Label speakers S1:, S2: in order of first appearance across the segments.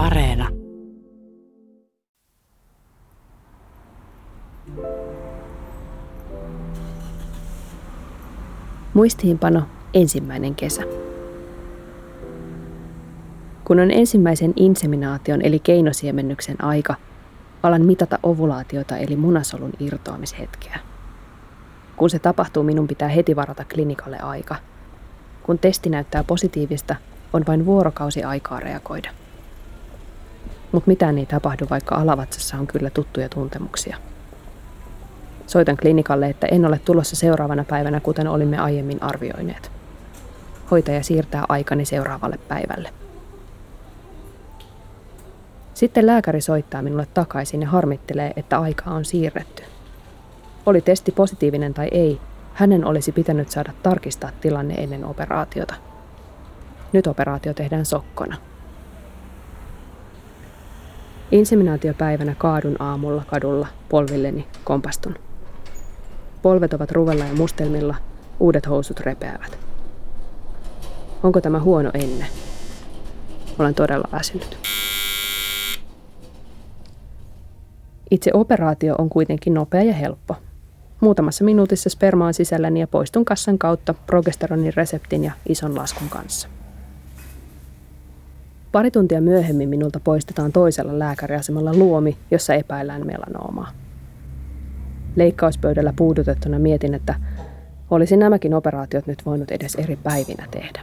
S1: Areena. Muistiinpano ensimmäinen kesä. Kun on ensimmäisen inseminaation eli keinosiemennyksen aika, alan mitata ovulaatiota eli munasolun irtoamishetkeä. Kun se tapahtuu, minun pitää heti varata klinikalle aika. Kun testi näyttää positiivista, on vain vuorokausi aikaa reagoida. Mutta mitään ei tapahdu, vaikka alavatsassa on kyllä tuttuja tuntemuksia. Soitan klinikalle, että en ole tulossa seuraavana päivänä, kuten olimme aiemmin arvioineet. Hoitaja siirtää aikani seuraavalle päivälle. Sitten lääkäri soittaa minulle takaisin ja harmittelee, että aikaa on siirretty. Oli testi positiivinen tai ei, hänen olisi pitänyt saada tarkistaa tilanne ennen operaatiota. Nyt operaatio tehdään sokkona. Inseminaatiopäivänä kaadun aamulla kadulla, polvilleni kompastun. Polvet ovat ruvella ja mustelmilla, uudet housut repeävät. Onko tämä huono ennen? Olen todella väsynyt. Itse operaatio on kuitenkin nopea ja helppo. Muutamassa minuutissa sperma on sisälläni ja poistun kassan kautta progesteronin reseptin ja ison laskun kanssa. Pari tuntia myöhemmin minulta poistetaan toisella lääkäriasemalla luomi, jossa epäillään melanoomaa. Leikkauspöydällä puudutettuna mietin, että olisi nämäkin operaatiot nyt voinut edes eri päivinä tehdä.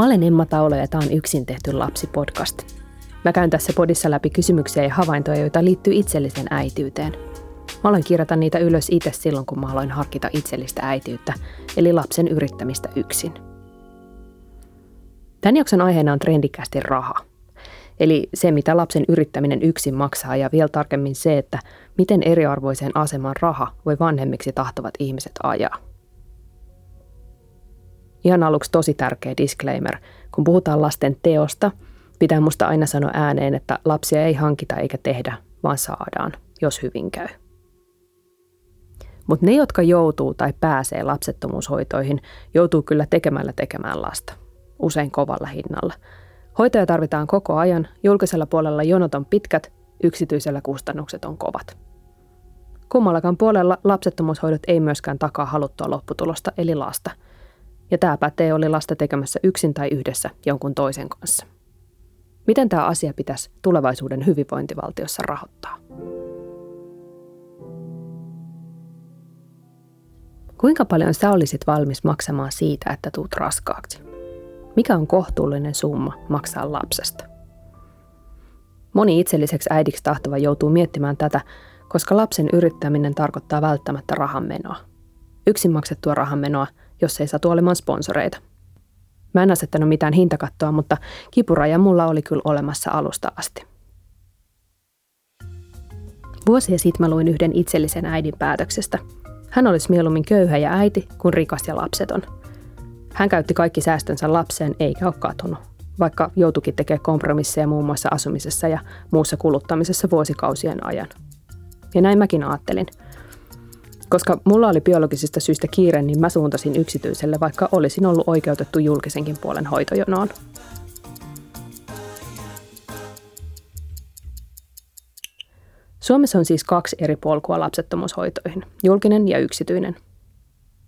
S1: Mä olen Emma Taulo ja tämä on Yksin tehty lapsi-podcast. Mä käyn tässä podissa läpi kysymyksiä ja havaintoja, joita liittyy itsellisen äitiyteen. Mä aloin kirjata niitä ylös itse silloin, kun mä aloin harkita itsellistä äitiyttä, eli lapsen yrittämistä yksin. Tämän jakson aiheena on trendikästi raha. Eli se, mitä lapsen yrittäminen yksin maksaa ja vielä tarkemmin se, että miten eriarvoiseen asemaan raha voi vanhemmiksi tahtovat ihmiset ajaa. Ihan aluksi tosi tärkeä disclaimer. Kun puhutaan lasten teosta, pitää musta aina sanoa ääneen, että lapsia ei hankita eikä tehdä, vaan saadaan, jos hyvin käy. Mutta ne, jotka joutuu tai pääsee lapsettomuushoitoihin, joutuu kyllä tekemällä tekemään lasta. Usein kovalla hinnalla. Hoitoja tarvitaan koko ajan, julkisella puolella jonot on pitkät, yksityisellä kustannukset on kovat. Kummallakaan puolella lapsettomuushoidot ei myöskään takaa haluttua lopputulosta, eli lasta – ja tämä pätee oli lasta tekemässä yksin tai yhdessä jonkun toisen kanssa. Miten tämä asia pitäisi tulevaisuuden hyvinvointivaltiossa rahoittaa? Kuinka paljon sä olisit valmis maksamaan siitä, että tuut raskaaksi? Mikä on kohtuullinen summa maksaa lapsesta? Moni itselliseksi äidiksi tahtova joutuu miettimään tätä, koska lapsen yrittäminen tarkoittaa välttämättä rahanmenoa. Yksin maksettua rahanmenoa jos ei satu olemaan sponsoreita. Mä en asettanut mitään hintakattoa, mutta kipuraja mulla oli kyllä olemassa alusta asti. Vuosia sitten mä luin yhden itsellisen äidin päätöksestä. Hän olisi mieluummin köyhä ja äiti kuin rikas ja lapseton. Hän käytti kaikki säästönsä lapseen eikä ole katunut, vaikka joutuikin tekemään kompromisseja muun muassa asumisessa ja muussa kuluttamisessa vuosikausien ajan. Ja näin mäkin ajattelin – koska mulla oli biologisista syistä kiire, niin mä suuntasin yksityiselle, vaikka olisin ollut oikeutettu julkisenkin puolen hoitojonoon. Suomessa on siis kaksi eri polkua lapsettomuushoitoihin, julkinen ja yksityinen.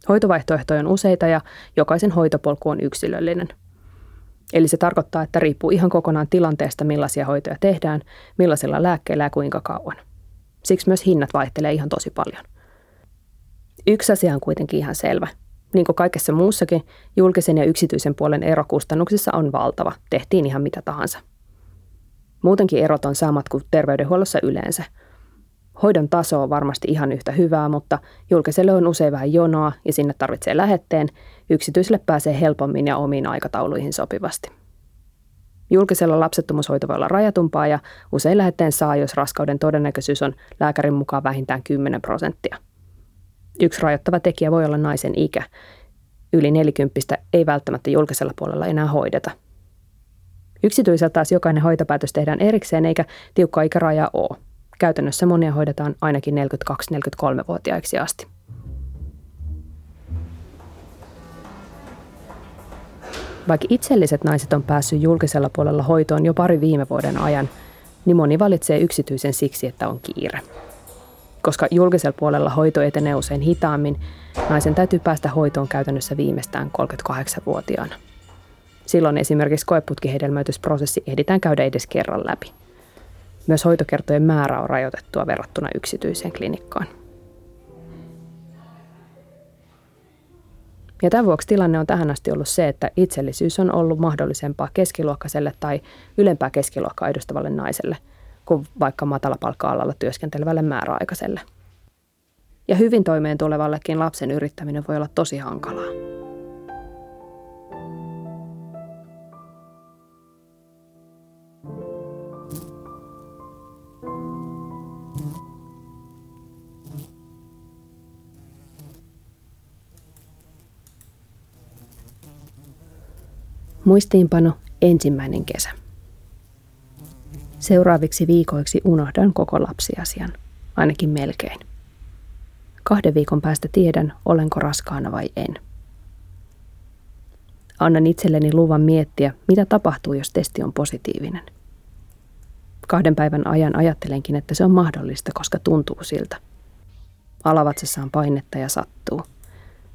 S1: Hoitovaihtoehtoja on useita ja jokaisen hoitopolku on yksilöllinen. Eli se tarkoittaa, että riippuu ihan kokonaan tilanteesta, millaisia hoitoja tehdään, millaisilla lääkkeillä ja kuinka kauan. Siksi myös hinnat vaihtelee ihan tosi paljon. Yksi asia on kuitenkin ihan selvä. Niin kuin kaikessa muussakin, julkisen ja yksityisen puolen ero kustannuksissa on valtava, tehtiin ihan mitä tahansa. Muutenkin erot on samat kuin terveydenhuollossa yleensä. Hoidon taso on varmasti ihan yhtä hyvää, mutta julkiselle on usein vähän jonoa ja sinne tarvitsee lähetteen, yksityiselle pääsee helpommin ja omiin aikatauluihin sopivasti. Julkisella lapsettomuushoito voi olla rajatumpaa ja usein lähetteen saa, jos raskauden todennäköisyys on lääkärin mukaan vähintään 10 prosenttia – Yksi rajoittava tekijä voi olla naisen ikä. Yli nelikymppistä ei välttämättä julkisella puolella enää hoideta. Yksityisellä taas jokainen hoitopäätös tehdään erikseen eikä tiukka ikärajaa ole. Käytännössä monia hoidetaan ainakin 42-43-vuotiaiksi asti. Vaikka itselliset naiset on päässyt julkisella puolella hoitoon jo pari viime vuoden ajan, niin moni valitsee yksityisen siksi, että on kiire. Koska julkisella puolella hoito etenee usein hitaammin, naisen täytyy päästä hoitoon käytännössä viimeistään 38-vuotiaana. Silloin esimerkiksi koeputkihedelmöitysprosessi ehditään käydä edes kerran läpi. Myös hoitokertojen määrä on rajoitettua verrattuna yksityiseen klinikkaan. Ja tämän vuoksi tilanne on tähän asti ollut se, että itsellisyys on ollut mahdollisempaa keskiluokkaiselle tai ylempää keskiluokkaa edustavalle naiselle kuin vaikka matalapalkka-alalla työskentelevälle määräaikaiselle. Ja hyvin toimeen tulevallekin lapsen yrittäminen voi olla tosi hankalaa. Muistiinpano ensimmäinen kesä. Seuraaviksi viikoiksi unohdan koko lapsiasian, ainakin melkein. Kahden viikon päästä tiedän, olenko raskaana vai en. Annan itselleni luvan miettiä, mitä tapahtuu, jos testi on positiivinen. Kahden päivän ajan ajattelenkin, että se on mahdollista, koska tuntuu siltä. Alavatsassa on painetta ja sattuu.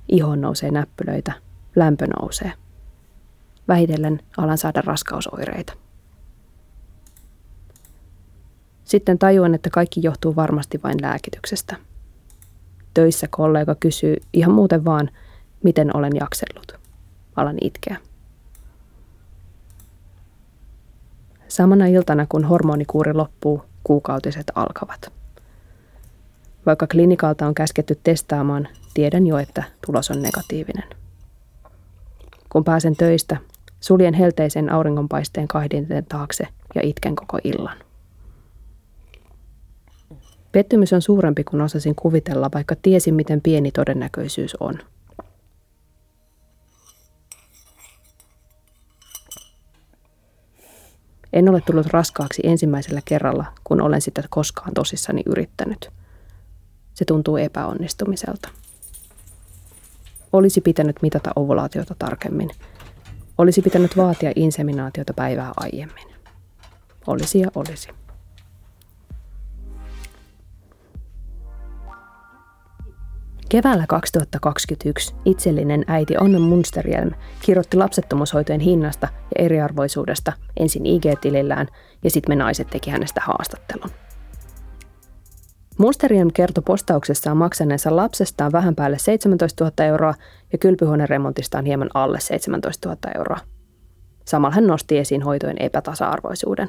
S1: Ihoon nousee näppylöitä, lämpö nousee – Vähitellen alan saada raskausoireita. Sitten tajuan, että kaikki johtuu varmasti vain lääkityksestä. Töissä kollega kysyy ihan muuten vaan, miten olen jaksellut. Alan itkeä. Samana iltana, kun hormonikuuri loppuu, kuukautiset alkavat. Vaikka klinikalta on käsketty testaamaan, tiedän jo, että tulos on negatiivinen. Kun pääsen töistä, Suljen helteisen auringonpaisteen kahdinten taakse ja itken koko illan. Pettymys on suurempi kuin osasin kuvitella, vaikka tiesin, miten pieni todennäköisyys on. En ole tullut raskaaksi ensimmäisellä kerralla, kun olen sitä koskaan tosissani yrittänyt. Se tuntuu epäonnistumiselta. Olisi pitänyt mitata ovulaatiota tarkemmin – olisi pitänyt vaatia inseminaatiota päivää aiemmin. Olisi ja olisi. Keväällä 2021 itsellinen äiti Onna Munsterjelm kirjoitti lapsettomuushoitojen hinnasta ja eriarvoisuudesta ensin IG-tilillään ja sitten me naiset teki hänestä haastattelun. Munsterien kertoi postauksessaan maksaneensa lapsestaan vähän päälle 17 000 euroa ja kylpyhuoneremontistaan hieman alle 17 000 euroa. Samalla hän nosti esiin hoitojen epätasa-arvoisuuden.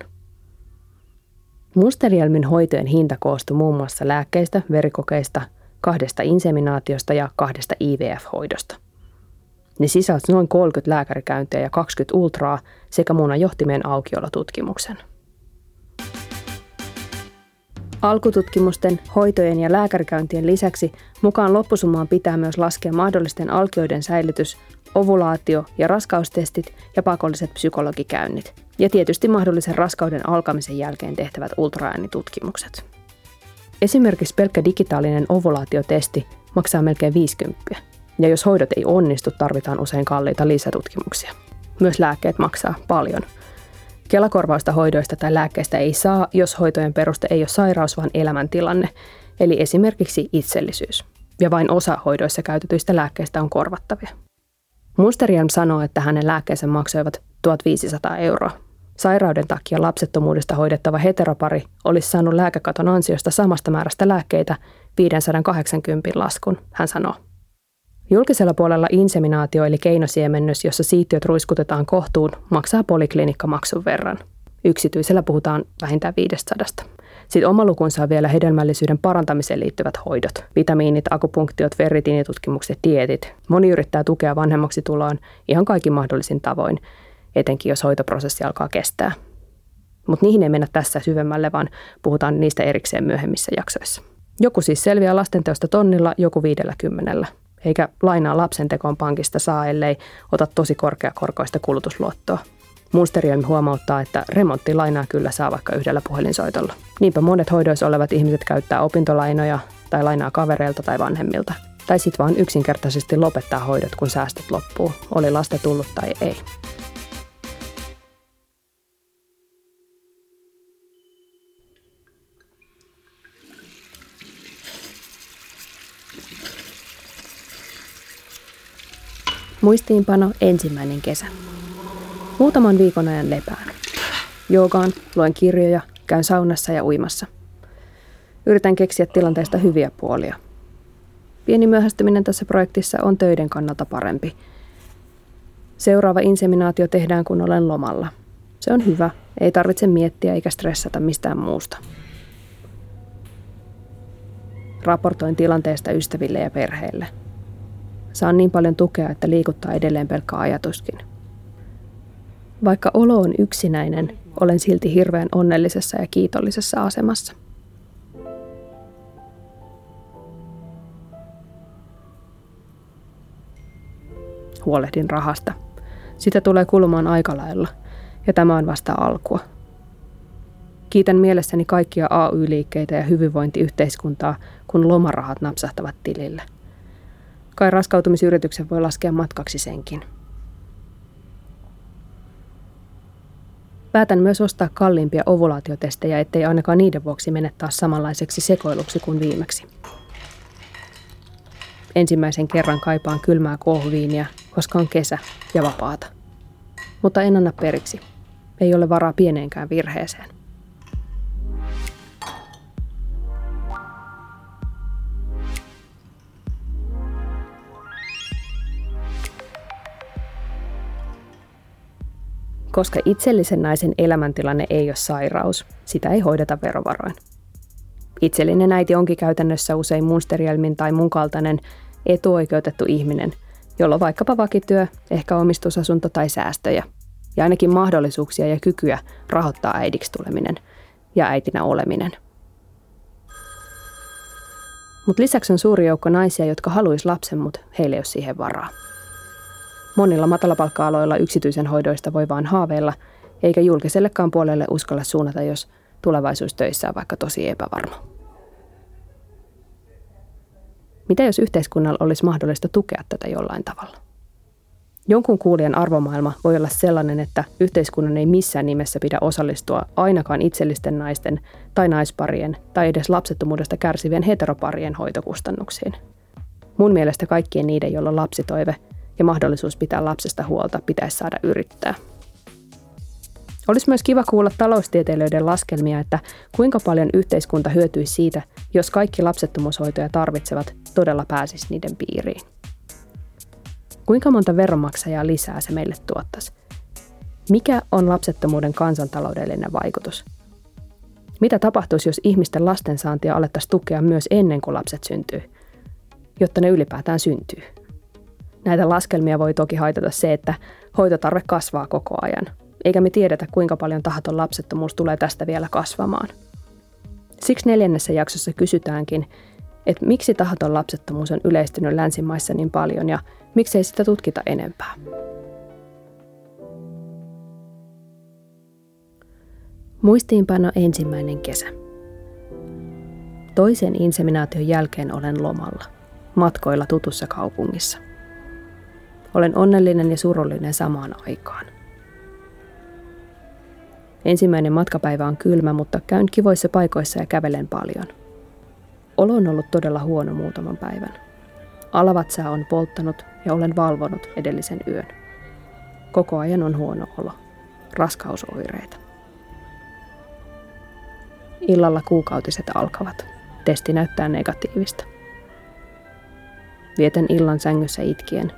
S1: Musterielmin hoitojen hinta koostui muun muassa lääkkeistä, verikokeista, kahdesta inseminaatiosta ja kahdesta IVF-hoidosta. Ne sisälsi noin 30 lääkärikäyntiä ja 20 ultraa sekä munan johtimeen aukiolotutkimuksen. Alkututkimusten, hoitojen ja lääkärikäyntien lisäksi mukaan loppusummaan pitää myös laskea mahdollisten alkioiden säilytys, ovulaatio- ja raskaustestit ja pakolliset psykologikäynnit. Ja tietysti mahdollisen raskauden alkamisen jälkeen tehtävät ultraäänitutkimukset. Esimerkiksi pelkkä digitaalinen ovulaatiotesti maksaa melkein 50. Ja jos hoidot ei onnistu, tarvitaan usein kalliita lisätutkimuksia. Myös lääkkeet maksaa paljon – Kelakorvausta hoidoista tai lääkkeistä ei saa, jos hoitojen peruste ei ole sairaus, vaan elämäntilanne, eli esimerkiksi itsellisyys. Ja vain osa hoidoissa käytetyistä lääkkeistä on korvattavia. Musterian sanoo, että hänen lääkkeensä maksoivat 1500 euroa. Sairauden takia lapsettomuudesta hoidettava heteropari olisi saanut lääkekaton ansiosta samasta määrästä lääkkeitä 580 laskun, hän sanoo. Julkisella puolella inseminaatio eli keinosiemennys, jossa siittiöt ruiskutetaan kohtuun, maksaa poliklinikkamaksun verran. Yksityisellä puhutaan vähintään 500. Sitten oma lukunsa on vielä hedelmällisyyden parantamiseen liittyvät hoidot. Vitamiinit, akupunktiot, veritiinitutkimukset, dietit. Moni yrittää tukea vanhemmaksi tuloon ihan kaikin mahdollisin tavoin, etenkin jos hoitoprosessi alkaa kestää. Mutta niihin ei mennä tässä syvemmälle, vaan puhutaan niistä erikseen myöhemmissä jaksoissa. Joku siis selviää lastenteosta tonnilla, joku viidellä kymmenellä eikä lainaa lapsen tekoon pankista saa, ellei ota tosi korkeakorkoista kulutusluottoa. Munsterielmi huomauttaa, että remonttilainaa kyllä saa vaikka yhdellä puhelinsoitolla. Niinpä monet hoidoissa olevat ihmiset käyttää opintolainoja tai lainaa kavereilta tai vanhemmilta. Tai sitten vaan yksinkertaisesti lopettaa hoidot, kun säästöt loppuu, oli lasta tullut tai ei. Muistiinpano ensimmäinen kesä. Muutaman viikon ajan lepään. Joogaan, luen kirjoja, käyn saunassa ja uimassa. Yritän keksiä tilanteesta hyviä puolia. Pieni myöhästyminen tässä projektissa on töiden kannalta parempi. Seuraava inseminaatio tehdään, kun olen lomalla. Se on hyvä, ei tarvitse miettiä eikä stressata mistään muusta. Raportoin tilanteesta ystäville ja perheelle – Saan niin paljon tukea, että liikuttaa edelleen pelkkä ajatuskin. Vaikka olo on yksinäinen, olen silti hirveän onnellisessa ja kiitollisessa asemassa. Huolehdin rahasta. Sitä tulee kulumaan aika lailla, ja tämä on vasta alkua. Kiitän mielessäni kaikkia AY-liikkeitä ja hyvinvointiyhteiskuntaa, kun lomarahat napsahtavat tilille – Kai raskautumisyrityksen voi laskea matkaksi senkin. Päätän myös ostaa kalliimpia ovulaatiotestejä, ettei ainakaan niiden vuoksi mene taas samanlaiseksi sekoiluksi kuin viimeksi. Ensimmäisen kerran kaipaan kylmää kohviinia, koska on kesä ja vapaata. Mutta en anna periksi. Ei ole varaa pieneenkään virheeseen. Koska itsellisen naisen elämäntilanne ei ole sairaus, sitä ei hoideta verovaroin. Itsellinen äiti onkin käytännössä usein munsterielmin tai mun kaltainen etuoikeutettu ihminen, jolla on vaikkapa vakityö, ehkä omistusasunto tai säästöjä, ja ainakin mahdollisuuksia ja kykyä rahoittaa äidiksi tuleminen ja äitinä oleminen. Mutta lisäksi on suuri joukko naisia, jotka haluaisi lapsen, mutta heillä ei ole siihen varaa. Monilla matalapalkka-aloilla yksityisen hoidoista voi vain haaveilla, eikä julkisellekaan puolelle uskalla suunnata, jos tulevaisuus töissä on vaikka tosi epävarma. Mitä jos yhteiskunnalla olisi mahdollista tukea tätä jollain tavalla? Jonkun kuulijan arvomaailma voi olla sellainen, että yhteiskunnan ei missään nimessä pidä osallistua ainakaan itsellisten naisten tai naisparien tai edes lapsettomuudesta kärsivien heteroparien hoitokustannuksiin. Mun mielestä kaikkien niiden, joilla lapsitoive, ja mahdollisuus pitää lapsesta huolta pitäisi saada yrittää. Olisi myös kiva kuulla taloustieteilijöiden laskelmia, että kuinka paljon yhteiskunta hyötyisi siitä, jos kaikki lapsettomuushoitoja tarvitsevat todella pääsisi niiden piiriin. Kuinka monta veronmaksajaa lisää se meille tuottaisi? Mikä on lapsettomuuden kansantaloudellinen vaikutus? Mitä tapahtuisi, jos ihmisten lastensaantia alettaisiin tukea myös ennen kuin lapset syntyy, jotta ne ylipäätään syntyy? Näitä laskelmia voi toki haitata se, että hoitotarve kasvaa koko ajan, eikä me tiedetä kuinka paljon tahaton lapsettomuus tulee tästä vielä kasvamaan. Siksi neljännessä jaksossa kysytäänkin, että miksi tahaton lapsettomuus on yleistynyt länsimaissa niin paljon ja miksei sitä tutkita enempää. Muistiinpano ensimmäinen kesä. Toisen inseminaation jälkeen olen lomalla, matkoilla tutussa kaupungissa. Olen onnellinen ja surullinen samaan aikaan. Ensimmäinen matkapäivä on kylmä, mutta käyn kivoissa paikoissa ja kävelen paljon. Olo on ollut todella huono muutaman päivän. Alavatsaa on polttanut ja olen valvonut edellisen yön. Koko ajan on huono olo. Raskausoireita. Illalla kuukautiset alkavat. Testi näyttää negatiivista. Vietän illan sängyssä itkien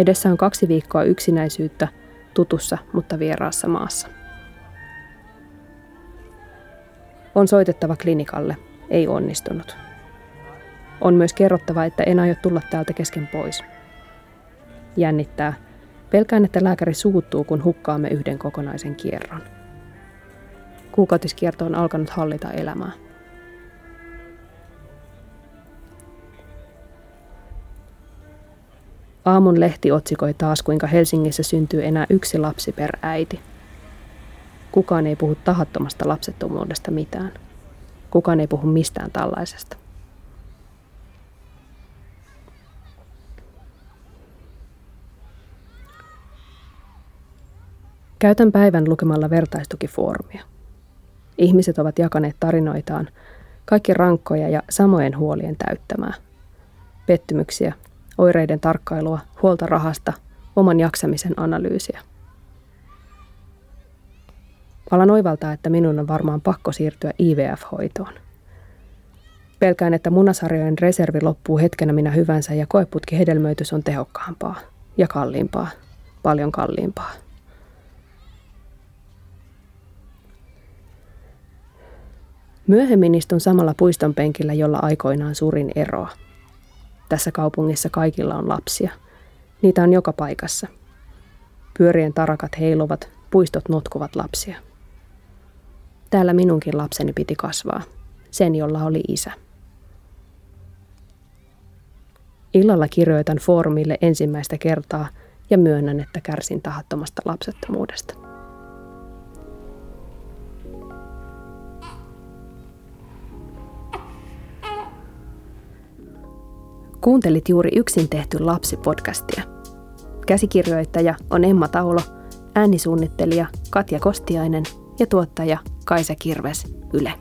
S1: Edessä on kaksi viikkoa yksinäisyyttä tutussa, mutta vieraassa maassa. On soitettava klinikalle, ei onnistunut. On myös kerrottava, että en aio tulla täältä kesken pois. Jännittää. Pelkään, että lääkäri suuttuu, kun hukkaamme yhden kokonaisen kierron. Kuukautiskierto on alkanut hallita elämää. Aamun lehti otsikoi taas, kuinka Helsingissä syntyy enää yksi lapsi per äiti. Kukaan ei puhu tahattomasta lapsettomuudesta mitään. Kukaan ei puhu mistään tällaisesta. Käytän päivän lukemalla vertaistukifoorumia. Ihmiset ovat jakaneet tarinoitaan, kaikki rankkoja ja samojen huolien täyttämää. Pettymyksiä, oireiden tarkkailua, huolta rahasta, oman jaksamisen analyysiä. Alan oivaltaa, että minun on varmaan pakko siirtyä IVF-hoitoon. Pelkään, että munasarjojen reservi loppuu hetkenä minä hyvänsä ja koeputki hedelmöitys on tehokkaampaa ja kalliimpaa, paljon kalliimpaa. Myöhemmin istun samalla puiston penkillä, jolla aikoinaan surin eroa. Tässä kaupungissa kaikilla on lapsia. Niitä on joka paikassa. Pyörien tarakat heiluvat, puistot notkuvat lapsia. Täällä minunkin lapseni piti kasvaa, sen jolla oli isä. Illalla kirjoitan foorumille ensimmäistä kertaa ja myönnän, että kärsin tahattomasta lapsettomuudesta. Kuuntelit juuri yksin tehty lapsipodcastia. Käsikirjoittaja on Emma Taulo, äänisuunnittelija Katja Kostiainen ja tuottaja Kaisa Kirves, Yle.